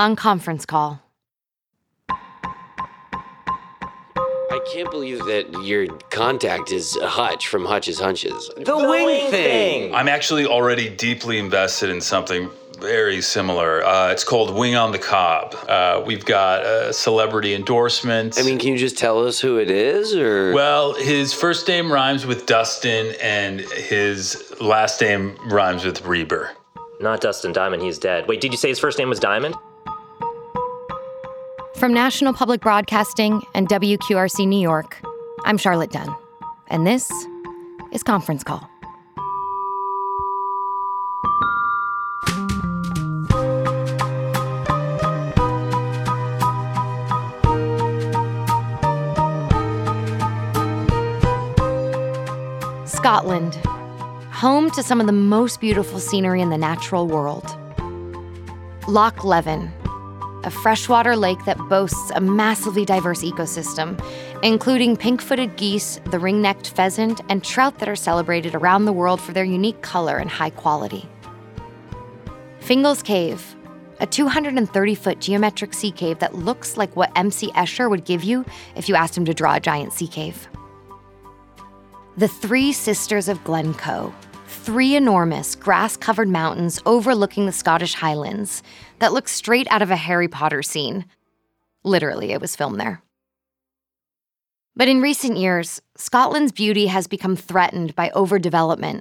on conference call. I can't believe that your contact is Hutch from Hutch's Hunches. The, wing, thing. I'm actually already deeply invested in something very similar. Uh, it's called Wing on the Cob. Uh, we've got a celebrity endorsement. I mean, can you just tell us who it is, or? well, his first name rhymes with Dustin, and his last name rhymes with Reber. Not Dustin Diamond, he's dead. Wait, did you say his first name was Diamond? From National Public Broadcasting and WQRC New York, I'm Charlotte Dunn, and this is Conference Call. Scotland, home to some of the most beautiful scenery in the natural world. Loch Leven, a freshwater lake that boasts a massively diverse ecosystem, including pink footed geese, the ring necked pheasant, and trout that are celebrated around the world for their unique color and high quality. Fingal's Cave, a 230 foot geometric sea cave that looks like what MC Escher would give you if you asked him to draw a giant sea cave. The Three Sisters of Glencoe, three enormous grass covered mountains overlooking the Scottish Highlands that look straight out of a Harry Potter scene. Literally, it was filmed there. But in recent years, Scotland's beauty has become threatened by overdevelopment,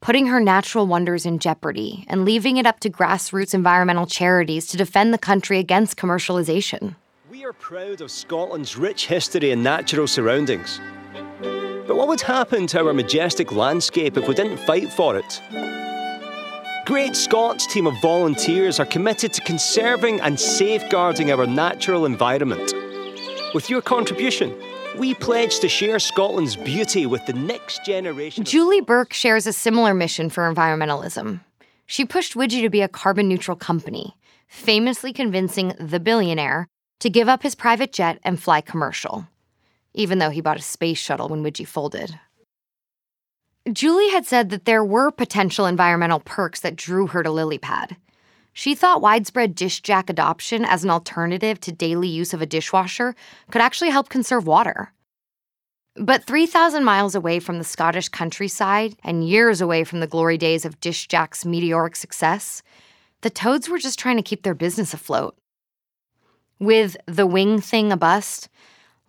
putting her natural wonders in jeopardy and leaving it up to grassroots environmental charities to defend the country against commercialization. We are proud of Scotland's rich history and natural surroundings. But what would happen to our majestic landscape if we didn't fight for it? Great Scots team of volunteers are committed to conserving and safeguarding our natural environment. With your contribution, we pledge to share Scotland's beauty with the next generation. Julie Burke shares a similar mission for environmentalism. She pushed Widgie to be a carbon neutral company, famously convincing the billionaire to give up his private jet and fly commercial, even though he bought a space shuttle when Widgie folded. Julie had said that there were potential environmental perks that drew her to LilyPad. She thought widespread dish jack adoption as an alternative to daily use of a dishwasher could actually help conserve water. But 3,000 miles away from the Scottish countryside and years away from the glory days of Dish Jack's meteoric success, the Toads were just trying to keep their business afloat. With the wing thing a bust,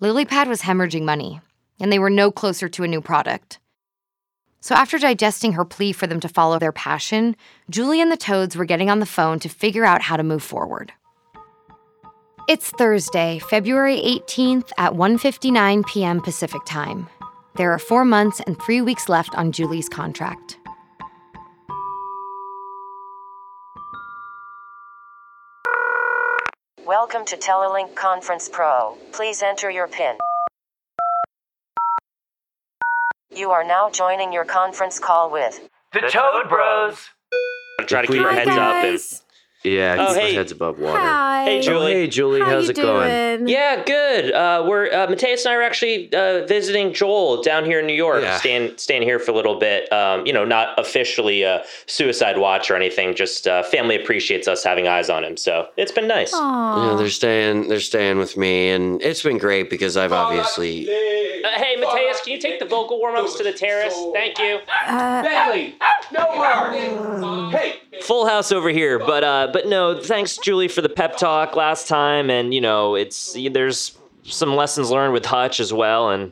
LilyPad was hemorrhaging money, and they were no closer to a new product. So, after digesting her plea for them to follow their passion, Julie and the Toads were getting on the phone to figure out how to move forward. It's Thursday, February 18th at 1:59 p.m. Pacific Time. There are 4 months and 3 weeks left on Julie's contract. Welcome to Telelink Conference Pro. Please enter your PIN. You are now joining your conference call with The Toad Bros. Try to keep our Hi, heads up and Yeah, Oh, keep our heads above water. Hi. Hey, Oh, Julie. hey, Julie, How how's you it going? doing? Yeah, good. Uh, we're uh, Mateus and I are actually uh, visiting Joel down here in New York, Yeah. staying staying here for a little bit. Um, you know, not officially a suicide watch or anything. Just uh, family appreciates us having eyes on him, so it's been nice. Aw. You know, they're staying. They're staying with me, and it's been great because I've obviously. Uh, hey, Mateus, can you take the vocal warm ups to the terrace? Thank you. Bentley, no more. Hey. Full house over here, but uh, but no, thanks Julie for the pep talk last time, and you know it's there's some lessons learned with Hutch as well, and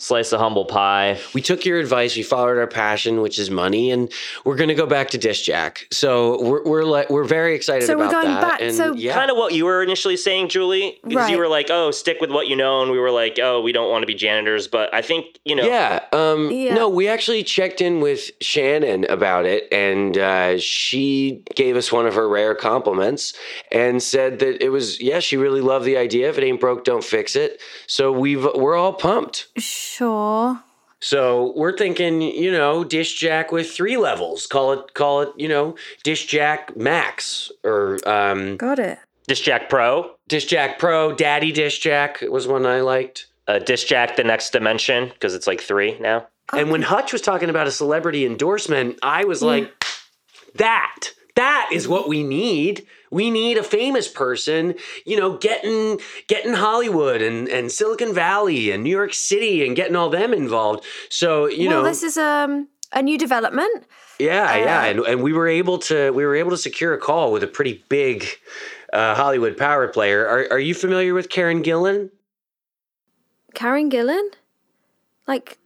slice of humble pie. We took your advice. We followed our passion, which is money, and we're going to go back to Dish Jack. So we're we're like we're very excited about it. So we're going that. back- And so- yeah, Kind of what you were initially saying, Julie, because Right. you were like, "Oh, stick with what you know," and we were like, "Oh, we don't want to be janitors," but I think you know. Yeah. Um, Yeah. No, we actually checked in with Shannon about it, and uh, she gave us one of her rare compliments and said that it was yeah, she really loved the idea. If it ain't broke, don't fix it. So we've we're all pumped. Sure. So we're thinking, you know, Dish Jack with three levels. Call it call it, you know, Dish Jack Max or um, Got it. Dish Jack Pro, Dish Jack Pro. Daddy Dish Jack was one I liked. uh, Dish Jack the next dimension, because it's like three now. And when Hutch was talking about a celebrity endorsement, I was like, that, that is what we need. We need a famous person, you know, getting getting Hollywood and, and Silicon Valley and New York City and getting all them involved. So, you well, know, this is um a new development. yeah, yeah. uh, And, and we were able to we were able to secure a call with a pretty big uh, Hollywood power player. Are are you familiar with Karen Gillan? Karen Gillan? Like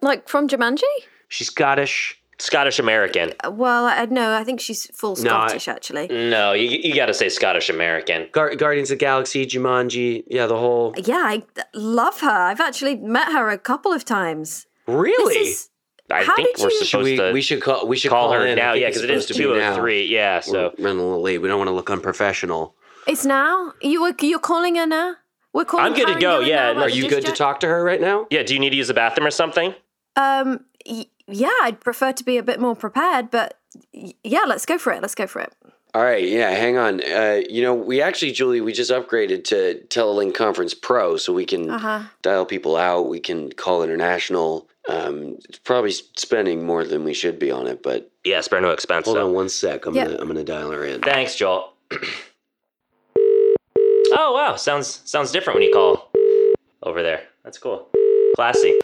like from Jumanji? She's Scottish. Scottish American. Uh, Well, I know. I think she's full No, I- Scottish actually. No, you, you got to say Scottish American. Gar- Guardians of the Galaxy, Jumanji, yeah, the whole. Yeah, I love her. I've actually met her a couple of times. Really? This is I How think did we're you- supposed Should we, to we should call we should call, her in. Now. Yeah, because it is supposed to be two now. oh three. Yeah, so We're running a little late. We don't want to look unprofessional. it's now. You you're calling her now. We're calling. I'm good to go, yeah, now Are you disc good to talk to her right now? yeah. Do you need to use the bathroom or something? Um. Y- yeah, I'd prefer to be a bit more prepared, but yeah, let's go for it. Let's go for it. All right, yeah, hang on. Uh, you know, we actually, Julie, we just upgraded to Telelink Conference Pro, so we can Uh-huh. dial people out. We can call international. Um, it's probably spending more than we should be on it, but Yeah, spare no expense. hold so. on one sec. I'm Yep. gonna I'm gonna dial her in. Thanks, Joel. oh wow, sounds sounds different when you call over there. That's cool. Classy.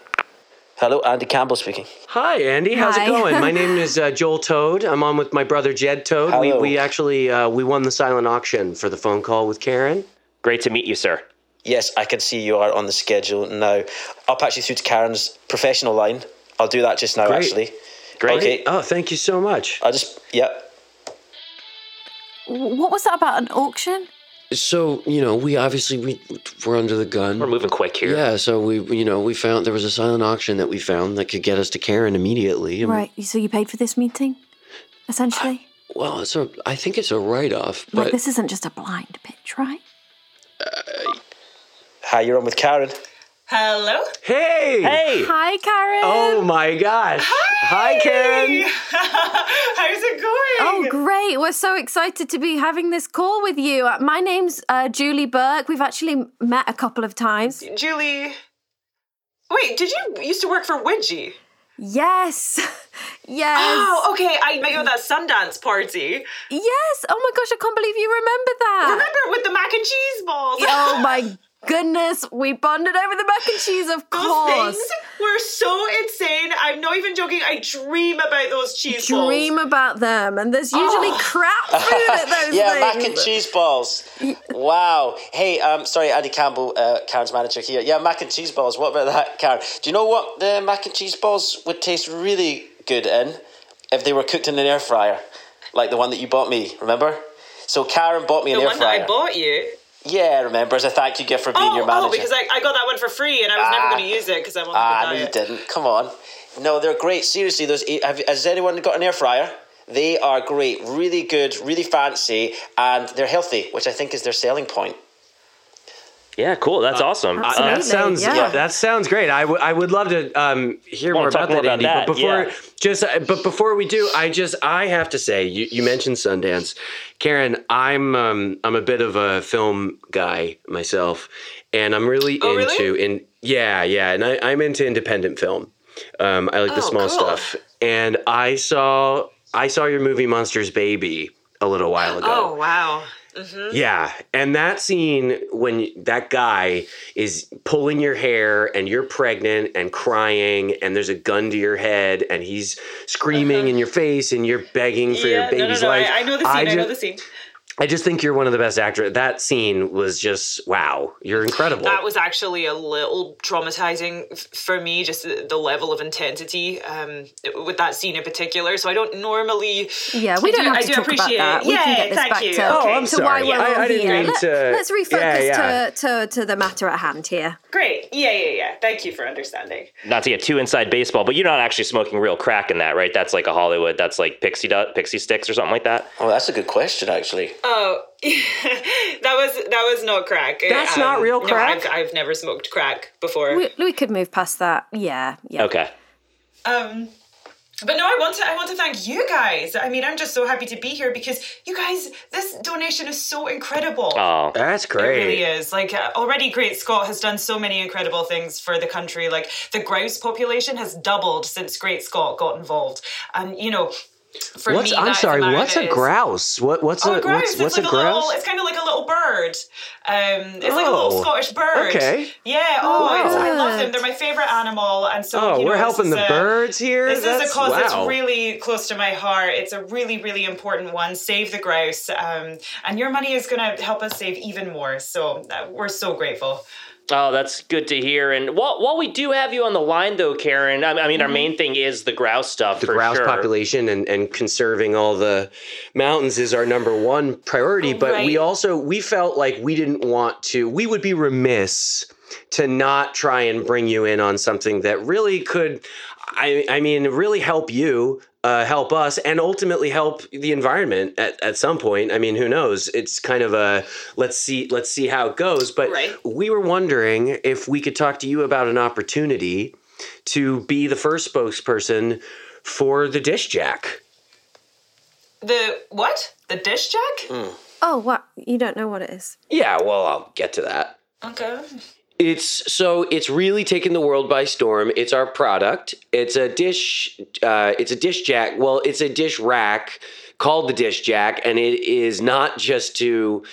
Hello, Andy Campbell speaking. Hi, Andy. How's Hi. it going? My name is uh, Joel Toad. I'm on with my brother Jed Toad. We, Hello. we actually uh, we won the silent auction for the phone call with Karen. Great to meet you, sir. Yes, I can see you are on the schedule now. I'll patch you through to Karen's professional line. I'll do that just now, Great. actually. Great. Okay. Oh, thank you so much. I'll just, yeah. W- What was that about an auction? So you know, we obviously we we're under the gun. We're moving quick here. Yeah, so we you know we found there was a silent auction that we found that could get us to Karen immediately. Right. So you paid for this meeting, essentially. Well, it's a I think it's a write off, Like but this isn't just a blind pitch, right? Hi, you're on with Karen. Hello. hey, Hey. Hi, Karen. oh my gosh, hi, Karen. How's it going? Oh, great. We're so excited to be having this call with you. Uh, My name's uh, Julie Burke. We've actually met a couple of times. Julie. Wait, did you used to work for Widgie? Yes. yes. Oh, okay. I met you at that Sundance party. Yes. Oh my gosh, I can't believe you remember that. Remember with the mac and cheese balls? Oh my goodness. We bonded over the mac and cheese, of course. Those course. things were so insane. I'm not even joking. I dream about those cheese balls. Dream about them. And there's usually Oh. crap food at those yeah, things. mac and cheese balls. wow. Hey, um, sorry, Andy Campbell, uh, Karen's manager here. Yeah, mac and cheese balls. What about that, Karen? Do you know what the mac and cheese balls would taste really good in if they were cooked in an air fryer, like the one that you bought me? Remember? So Karen bought me The an air fryer. The one that I bought you. Yeah, I remember as a thank you gift for being Oh, your manager. oh, because I, I got that one for free and I was never Ah. going to use it because I'm on Ah, the no, you didn't. Come on. No, they're great. Seriously, those. Have, has anyone got an air fryer? They are great, really good, really fancy, and they're healthy, which I think is their selling point. Yeah, cool. That's awesome. Uh, Uh, that sounds yeah. that sounds great. I, w- I would love to um, hear Wanna more about more that, about Andy. that, but before yeah. just uh, but before we do, I just I have to say you, you mentioned Sundance, Karen. I'm um, I'm a bit of a film guy myself, and I'm really Oh, really? into in yeah yeah, and I, I'm into independent film. Um, I like the Oh, small cool. stuff, and I saw I saw your movie Monsters Baby a little while ago. Oh wow. Yeah, and that scene when that guy is pulling your hair and you're pregnant and crying and there's a gun to your head and he's screaming in your face and you're begging for your Uh-huh. yeah, no, no, baby's no. life. I, I know the scene. I, know just, the scene. I just think you're one of the best actors. That scene was just wow. You're incredible. That was actually a little traumatizing f- for me, just the, the level of intensity um, with that scene in particular. So I don't normally. Yeah, we I don't do- have I to do talk about appreciate that. it. We can Yeah, get this thank back you. to, Oh, Okay. I'm to why sorry. we're I- I didn't here. mean to- Let's refocus Yeah, yeah. To, to, to the matter at hand here. Great. Yeah, yeah, yeah. Thank you for understanding. not to get too inside baseball, but you're not actually smoking real crack in that, right? That's like a Hollywood. That's like pixie dust, pixie sticks or something like that. Oh, that's a good question, actually. Oh, that was that was not crack. Um, That's not real no, crack? I've, I've never smoked crack before. We, we could move past that. Yeah, yeah. Okay. Um, but no, I want to. I want to thank you guys. I mean, I'm just so happy to be here because you guys. This donation is so incredible. Oh, That's great. It great. really is. Like uh, already, Great Scott has done so many incredible things for the country. Like the grouse population has doubled since Great Scott got involved, and you know, for What's me, I'm sorry. What's a grouse? What what's Oh, a a grouse. what's what's it's a like grouse? little. It's kind of like a little bird. Um, it's like a Oh, little Scottish bird. okay. Yeah. Oh, Wow. it's, I love them. They're my favorite animal, and so oh, you know, we're helping the a- birds here. This That's, is a cause wow. that's really close to my heart. It's a really, really important one. Save the grouse, um, and your money is going to help us save even more. So uh, we're so grateful. Oh, that's good to hear. And while, while we do have you on the line, though, Karen, I, I mean, our main thing is the grouse stuff. Mm-hmm. the for grouse sure. population and, and conserving all the mountains is our number one priority but we also we felt like we didn't want to we would be remiss to not try and bring you in on something that really could i, I mean really help you uh, help us and ultimately help the environment at, at some point i mean who knows it's kind of a let's see let's see how it goes but Right. we were wondering if we could talk to you about an opportunity to be the first spokesperson for the dish jack The what? The dish jack? Oh, what? You don't know what it is? Yeah, well, I'll get to that. Okay. It's so it's really taken the world by storm. It's our product. It's a dish. Uh, it's a dish jack. Well, it's a dish rack called the dish jack, and it is not just to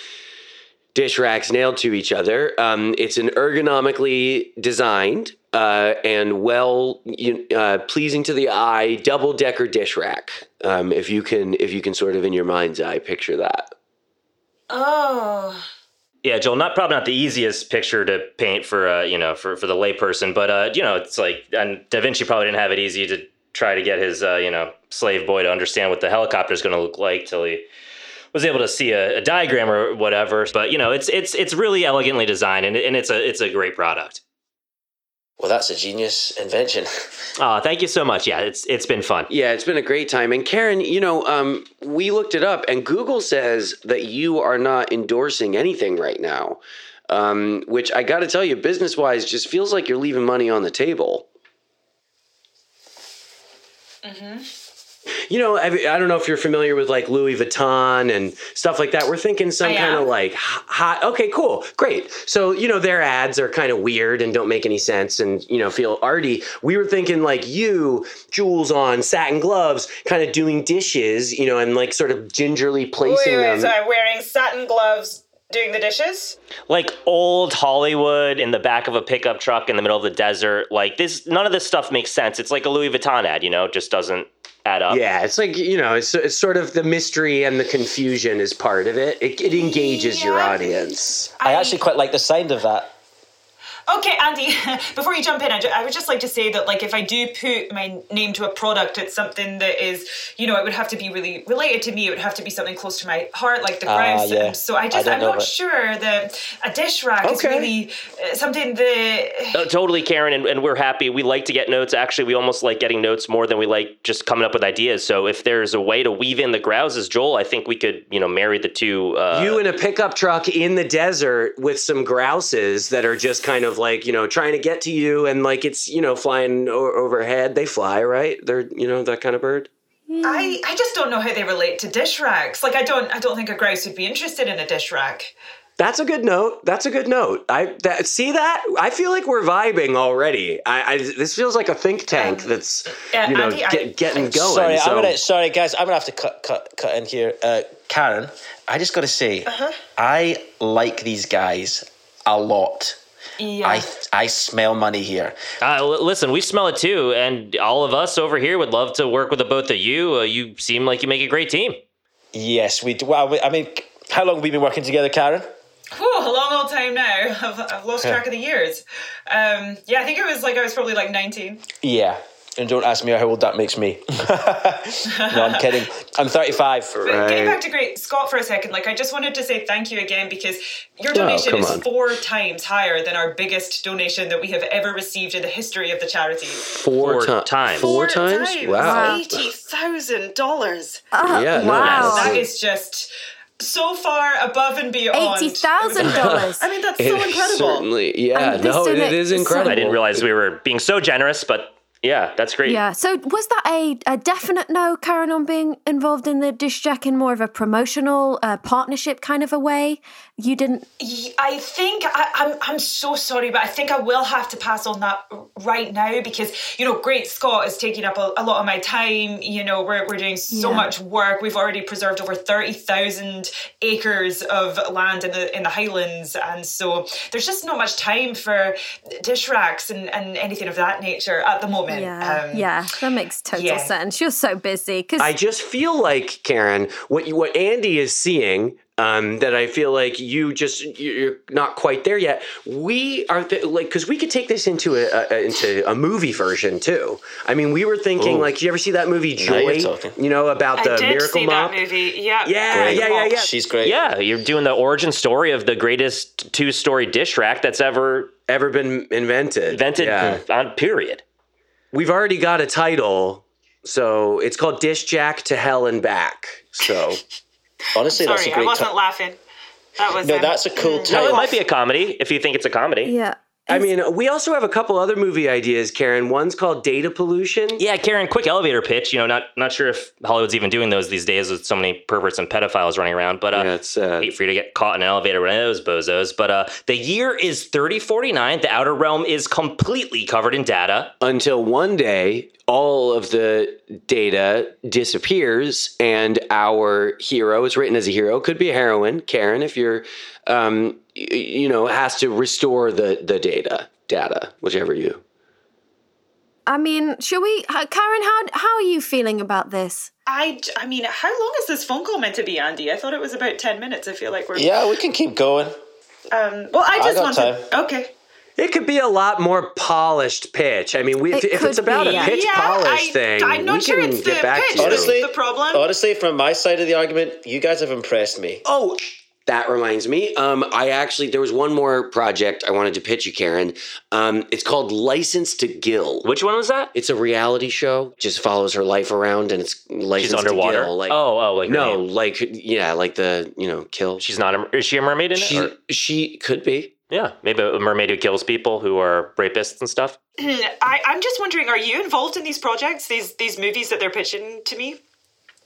dish racks nailed to each other. Um, it's an ergonomically designed uh, and well uh, pleasing to the eye double decker dish rack. Um, if you can, if you can sort of in your mind's eye picture that. Oh. Yeah, Joel, not probably not the easiest picture to paint for uh, you know for, for the layperson, but uh, you know it's like and Da Vinci probably didn't have it easy to try to get his uh, you know slave boy to understand what the helicopter is going to look like till he was able to see a, a diagram or whatever. But you know it's it's it's really elegantly designed and, and it's a it's a great product. Well, that's a genius invention. Oh, thank you so much. Yeah, it's it's been fun. Yeah, it's been a great time. And Karen, you know, um, we looked it up, and Google says that you are not endorsing anything right now, um, which I got to tell you, business wise, just feels like you're leaving money on the table. You know, I, I don't know if you're familiar with like Louis Vuitton and stuff like that. We're thinking some kind of like hot. Okay, cool, great. So you know, their ads are kind of weird and don't make any sense, and you know, feel arty. We were thinking like you, jewels on, satin gloves, kind of doing dishes, you know, and like sort of gingerly placing Wait, wait, them. so I'm wearing satin gloves doing the dishes? Like old Hollywood in the back of a pickup truck in the middle of the desert. Like this, none of this stuff makes sense. It's like a Louis Vuitton ad, you know, it just doesn't add up. Yeah, it's like you know, it's, it's sort of the mystery and the confusion is part of it. It, it engages your Yeah. audience. I actually quite like the sound of that. Okay, Andy, before you jump in, I, ju- I would just like to say that, like, if I do put my name to a product, it's something that is, you know, it would have to be really related to me. It would have to be something close to my heart, like the Ah, grouse. yeah. So I I just, don't I'm not that. sure that a dish rack is really uh, something that. Uh, totally, Karen, and, and we're happy. We like to get notes. Actually, we almost like getting notes more than we like just coming up with ideas. So if there's a way to weave in the grouses, Joel, I think we could, you know, marry the two. Uh, you in a pickup truck in the desert with some grouses that are just kind of like you know trying to get to you and like it's you know flying o- overhead they fly right they're you know that kind of bird I, I just don't know how they relate to dish racks. Like I don't I don't think a grouse would be interested in a dish rack. that's a good note that's a good note i that, see that i feel like we're vibing already i, I this feels like a think tank that's yeah, you know Andy, I- get, getting going Sorry, so I'm gonna. Sorry, guys, I'm gonna have to cut, cut, cut in here. Uh, Karen, I just got to say, Uh-huh. I like these guys a lot. Yeah. I, I smell money here. Uh, l- listen, we smell it too, and all of us over here would love to work with the both of you. Uh, you seem like you make a great team. Yes, we do. Well, we- I mean, how long have we been working together, Karen? Whew, a long old time now. I've, I've lost track of the years. Um, yeah, I think it was like I was probably like 19. Yeah. And don't ask me how old that makes me. no, I'm kidding. I'm 35. But getting back to Great Scott for a second, like I just wanted to say thank you again because your Oh, donation come is on. four times higher than our biggest donation that we have ever received in the history of the charity. four, Four ti- times. four times wow eighty thousand dollars. Yeah, no, uh-huh. wow. that is just so far above and beyond. $80,000. I mean, that's so incredible. certainly yeah And no it, it is incredible I didn't realize we were being so generous, but yeah, that's great. Yeah. So was that a, a definite no, Karen, on being involved in the dish jack in more of a promotional uh, partnership kind of a way? You didn't. i think I, I'm I'm so sorry, but I think I will have to pass on that right now because you know, Great Scott is taking up a, a lot of my time. You know, we're we're doing so Yeah. much work. We've already preserved over thirty thousand acres of land in the in the Highlands, and so there's just not much time for dish racks and, and anything of that nature at the moment. Yeah. Um, yeah. That makes total yeah. sense. You're so busy. Because I just feel like Karen, what you, what Andy is seeing, um, that I feel like you just you're not quite there yet. We are th- like because we could take this into a, a into a movie version too. I mean, we were thinking Ooh. like, you ever see that movie Now you're Joy? talking. You know about I the did Miracle see Mop. that movie. Yeah. Yeah, Great. yeah, yeah, yeah. She's great. Yeah, you're doing the origin story of the greatest two-story dish rack that's ever Ever been invented? invented. Yeah. On period. We've already got a title, so it's called Dish Jack to Hell and Back. So Honestly, that's a Sorry, I wasn't ti- laughing. That was No, that's a cool mm. No, it might be a comedy if you think it's a comedy. yeah. I mean, we also have a couple other movie ideas, Karen. One's called Data Pollution. Yeah, Karen, quick elevator pitch. You know, not not sure if Hollywood's even doing those these days with so many perverts and pedophiles running around. But uh, Yeah, it's uh, hate for you to get caught in an elevator with any of those bozos. But uh, the year is 3049. The outer realm is completely covered in data. until one day all of the data disappears and our hero is written as a hero could be a heroine karen if you're um, you know has to restore the the data data whichever you I mean, should we, uh, Karen? How how are you feeling about this? I, I mean, how long is this phone call meant to be, Andy? I thought it was about 10 minutes. I feel like we're. Yeah, we can keep going. Um, well, I I just got wanted. Okay. it could be a lot more polished pitch i mean we, if, It if it's about be, a pitch Yeah, polish I- thing I'm not we sure can it's get the back pitch to that's Honestly, the problem. Honestly, from my side of the argument, you guys have impressed me. Oh, that reminds me. Um, I actually there was one more project I wanted to pitch you, Karen. Um, it's called License to Gill. Which one was that? It's a reality show. Just follows her life around, and it's license She's underwater. To Gill, like, oh, oh, like no, name. like yeah, like the you know kill. she's not. A, is she a mermaid in it? She or- she could be. yeah, maybe a mermaid who kills people who are rapists and stuff. I, I'm just wondering, are you involved in these projects, these these movies that they're pitching to me?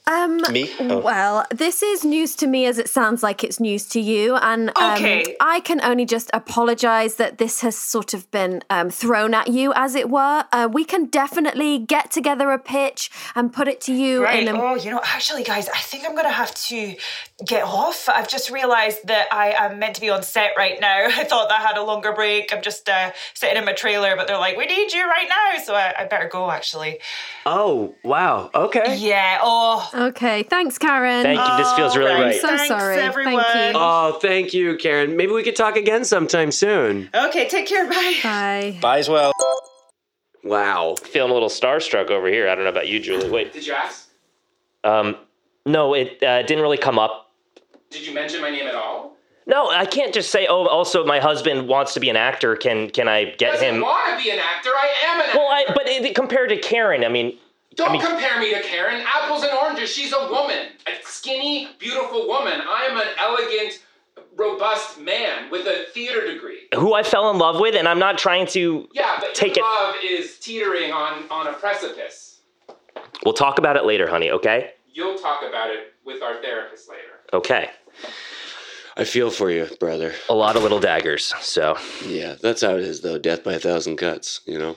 Um, Me? Oh. Well, this is news to me as it sounds like it's news to you. And um, Okay. I can only just apologize that this has sort of been um, thrown at you, as it were. Uh, we can definitely get together a pitch and put it to you Right. in a. Oh, you know, actually, guys, I think I'm gonna have to get off. I've just realised that I am meant to be on set right now. I thought that I had a longer break. I'm just uh, sitting in my trailer, but they're like, "We need you right now," so I, I better go. Actually. Oh wow. Okay. Yeah. Oh. Okay. Thanks, Karen. Thank you. This feels really Oh, right. I'm so Thanks, sorry. everyone. Thank you. Oh, thank you, Karen. Maybe we could talk again sometime soon. Okay. Take care. Bye. Bye. Bye as well. Wow. Feeling a little starstruck over here. I don't know about you, Julie. Wait. Did you ask? Um, no, it uh, didn't really come up. Did you mention my name at all? No, I can't just say. Oh, also, my husband wants to be an actor. Can can I get him? Doesn't him? want to be an actor. I am an actor. Well, I but it, compared to Karen, I mean, Don't I mean, compare me to Karen. Apples and oranges. She's a woman, a skinny, beautiful woman. I am an elegant, robust man with a theater degree. who I fell in love with, and I'm not trying to Yeah, but take your it. love is teetering on on a precipice. We'll talk about it later, honey. Okay. You'll talk about it with our therapist later. Okay. I feel for you, brother. A lot of little daggers. So, Yeah, that's how it is, though. Death by a thousand cuts. You know.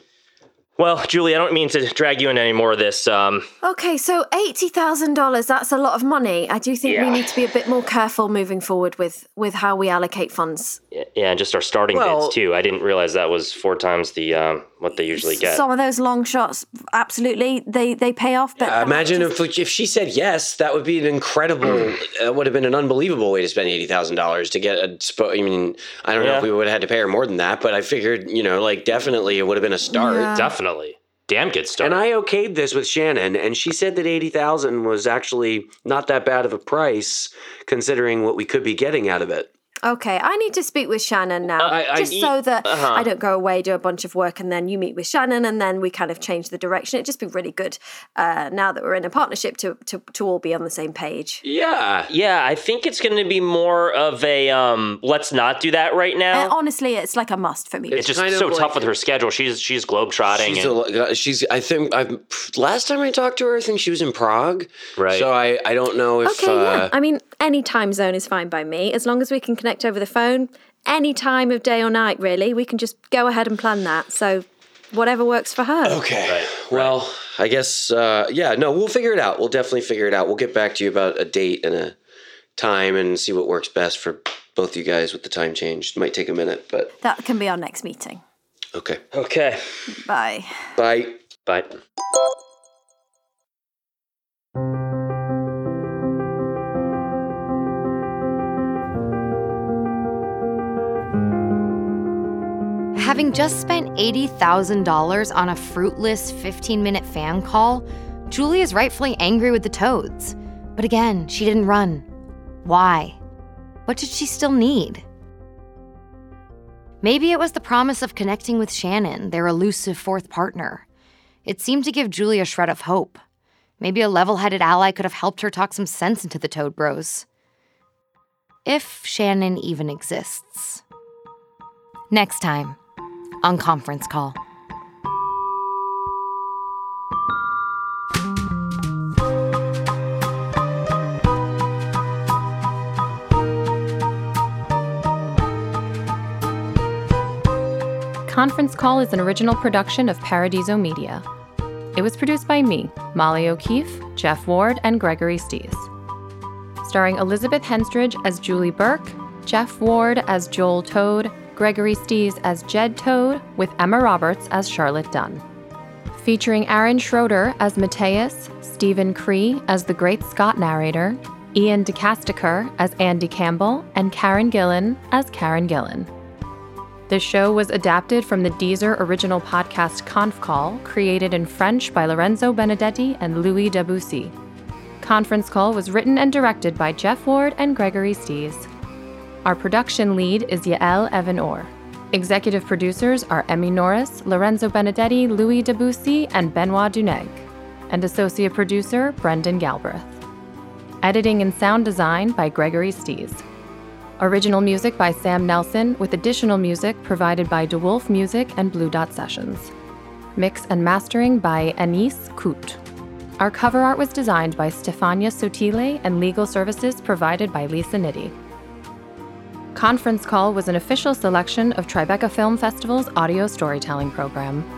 Well, Julie, I don't mean to drag you into any more of this. Um, Okay, so $80,000, that's a lot of money. I do think we need to be a bit more careful moving forward with, with how we allocate funds. yeah, and just our starting Well- bids too. I didn't realize that was four times the um, what they usually get. Some of those long shots, absolutely, they, they pay off. But Uh, imagine if if she said yes, that would be an incredible. uh, would have been an unbelievable way to spend eighty thousand dollars to get a. Spo- I mean, I don't know if we would have had to pay her more than that, but I figured, you know, like definitely it would have been a start. Yeah. Definitely, damn good start. And I okayed this with Shannon, and she said that eighty thousand was actually not that bad of a price considering what we could be getting out of it. Okay, I need to speak with Shannon now, I- I- just so that uh-huh. I don't go away, do a bunch of work, and then you meet with Shannon, and then we kind of change the direction. It'd just be really good uh, now that we're in a partnership to, to to all be on the same page. Yeah. Yeah, I think it's going to be more of a um, let's not do that right now. Uh, honestly, it's like a must for me. it's, just so like- tough with her schedule. She's she's globetrotting. She's, and, a, she's. I think. I've last time I talked to her, I think she was in Prague. Right. So I. I don't know if. Okay, yeah. uh, I mean, any time zone is fine by me, as long as we can connect over the phone. Any time of day or night, really. We can just go ahead and plan that. So, whatever works for her. Okay. Well, I guess. Uh, yeah. No, we'll figure it out. We'll definitely figure it out. We'll get back to you about a date and a time and see what works best for both you guys with the time change. It might take a minute, but That can be our next meeting. okay. okay. Bye. Bye. Bye. Having just spent $80,000 on a fruitless 15 minute fan call, Julie is rightfully angry with the Toads. But again, she didn't run. Why? What did she still need? Maybe it was the promise of connecting with Shannon, their elusive fourth partner. It seemed to give Julie a shred of hope. Maybe a level headed ally could have helped her talk some sense into the Toad Bros. If Shannon even exists. Next time on Conference Call. Conference Call is an original production of Paradiso Media. It was produced by me, Molly O'Keefe, Jeff Ward, and Gregory Stees. Starring Elizabeth Henstridge as Julie Burke, Jeff Ward as Joel Toad, Gregory Stees as Jed Toad, with Emma Roberts as Charlotte Dunn. Featuring Aaron Schroeder as Mateus, Stephen Cree as the Great Scott narrator, Iain De Caestecker as Andy Campbell, and Karen Gillan as Karen Gillan. The show was adapted from the Deezer original podcast Conf Call, created in French by Lorenzo Benedetti and Louis Debussy. Conference Call was written and directed by Jeff Ward and Gregory Stees. Our production lead is Yael Evan Orr. Executive producers are Emmy Norris, Lorenzo Benedetti, Louis Debussy, and Benoit Duneg. And associate producer Brendan Galbraith. Editing and sound design by Gregory Stees. Original music by Sam Nelson, with additional music provided by DeWolf Music and Blue Dot Sessions. Mix and mastering by Anis Koot. Our cover art was designed by Stefania Sotile and legal services provided by Lisa Nitti. Conference Call was an official selection of Tribeca Film Festival's audio storytelling program.